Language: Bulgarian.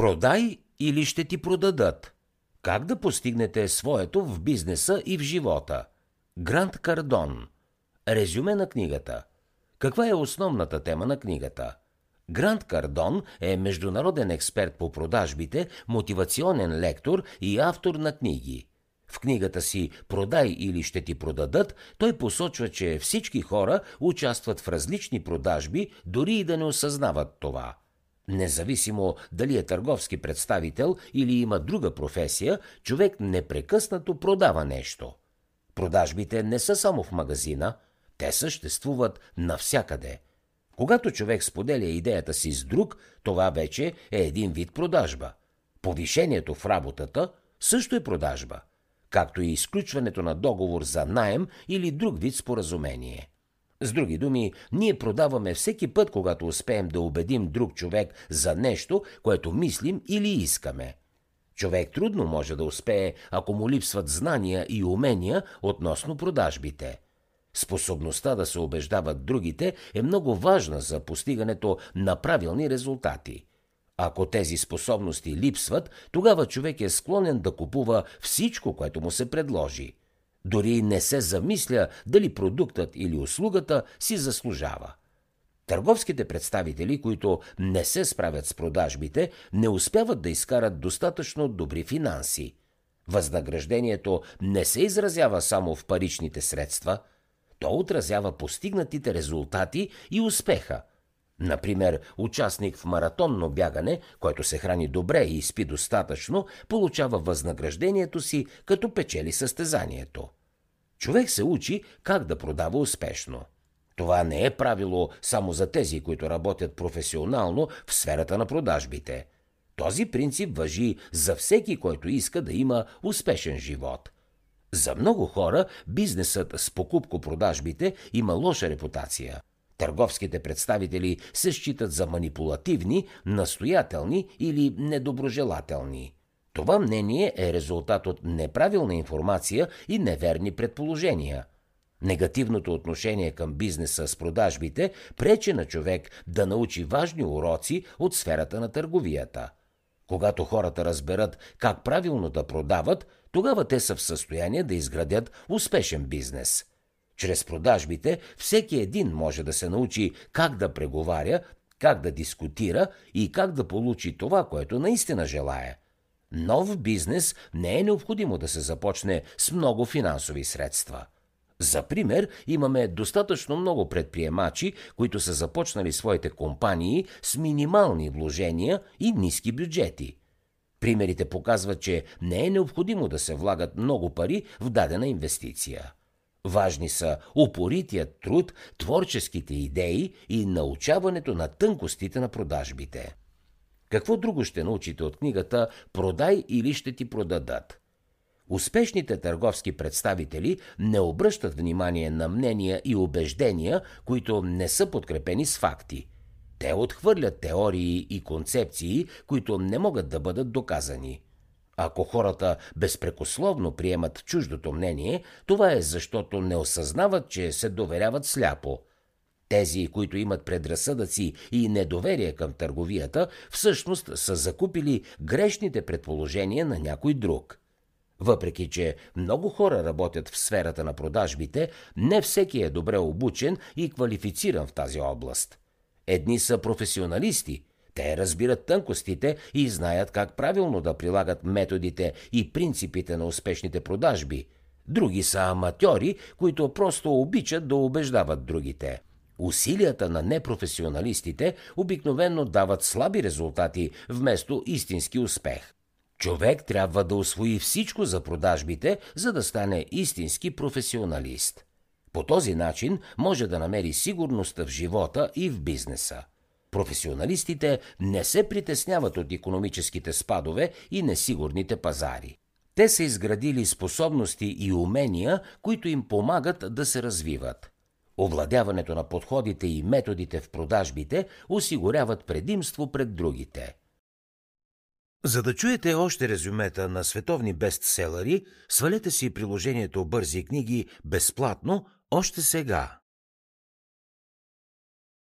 Продай или ще ти продадат. Как да постигнете своето в бизнеса и в живота? Грант Кардон. Резюме на книгата. Каква е основната тема на книгата? Грант Кардон е международен експерт по продажбите, мотивационен лектор и автор на книги. В книгата си «Продай или ще ти продадат» той посочва, че всички хора участват в различни продажби, дори и да не осъзнават това. Независимо дали е търговски представител или има друга професия, човек непрекъснато продава нещо. Продажбите не са само в магазина, те съществуват навсякъде. Когато човек споделя идеята си с друг, това вече е един вид продажба. Повишението в работата също е продажба, както и изключването на договор за найем или друг вид споразумение. С други думи, ние продаваме всеки път, когато успеем да убедим друг човек за нещо, което мислим или искаме. Човек трудно може да успее, ако му липсват знания и умения относно продажбите. Способността да се убеждават другите е много важна за постигането на правилни резултати. Ако тези способности липсват, тогава човек е склонен да купува всичко, което му се предложи. Дори не се замисля дали продуктът или услугата си заслужава. Търговските представители, които не се справят с продажбите, не успяват да изкарат достатъчно добри финанси. Възнаграждението не се изразява само в паричните средства, то отразява постигнатите резултати и успеха. Например, участник в маратонно бягане, който се храни добре и спи достатъчно, получава възнаграждението си, като печели състезанието. Човек се учи как да продава успешно. Това не е правило само за тези, които работят професионално в сферата на продажбите. Този принцип въжи за всеки, който иска да има успешен живот. За много хора бизнесът с покупко-продажбите има лоша репутация. Търговските представители се считат за манипулативни, настоятелни или недоброжелателни. Това мнение е резултат от неправилна информация и неверни предположения. Негативното отношение към бизнеса с продажбите пречи на човек да научи важни уроци от сферата на търговията. Когато хората разберат как правилно да продават, тогава те са в състояние да изградят успешен бизнес. Чрез продажбите всеки един може да се научи как да преговаря, как да дискутира и как да получи това, което наистина желая. Нов бизнес не е необходимо да се започне с много финансови средства. За пример, имаме достатъчно много предприемачи, които са започнали своите компании с минимални вложения и ниски бюджети. Примерите показват, че не е необходимо да се влагат много пари в дадена инвестиция. Важни са упоритият труд, творческите идеи и научаването на тънкостите на продажбите. Какво друго ще научите от книгата «Продай или ще ти продадат»? Успешните търговски представители не обръщат внимание на мнения и убеждения, които не са подкрепени с факти. Те отхвърлят теории и концепции, които не могат да бъдат доказани. Ако хората безпрекословно приемат чуждото мнение, това е защото не осъзнават, че се доверяват сляпо – тези, които имат предразсъдъци и недоверие към търговията, всъщност са закупили грешните предположения на някой друг. Въпреки, че много хора работят в сферата на продажбите, не всеки е добре обучен и квалифициран в тази област. Едни са професионалисти, те разбират тънкостите и знаят как правилно да прилагат методите и принципите на успешните продажби. Други са аматьори, които просто обичат да убеждават другите. Усилията на непрофесионалистите обикновенно дават слаби резултати вместо истински успех. Човек трябва да освои всичко за продажбите, за да стане истински професионалист. По този начин може да намери сигурност в живота и в бизнеса. Професионалистите не се притесняват от економическите спадове и несигурните пазари. Те са изградили способности и умения, които им помагат да се развиват. Овладяването на подходите и методите в продажбите осигуряват предимство пред другите. За да чуете още резюмета на световни бестселери, свалете си приложението Бързи книги безплатно още сега.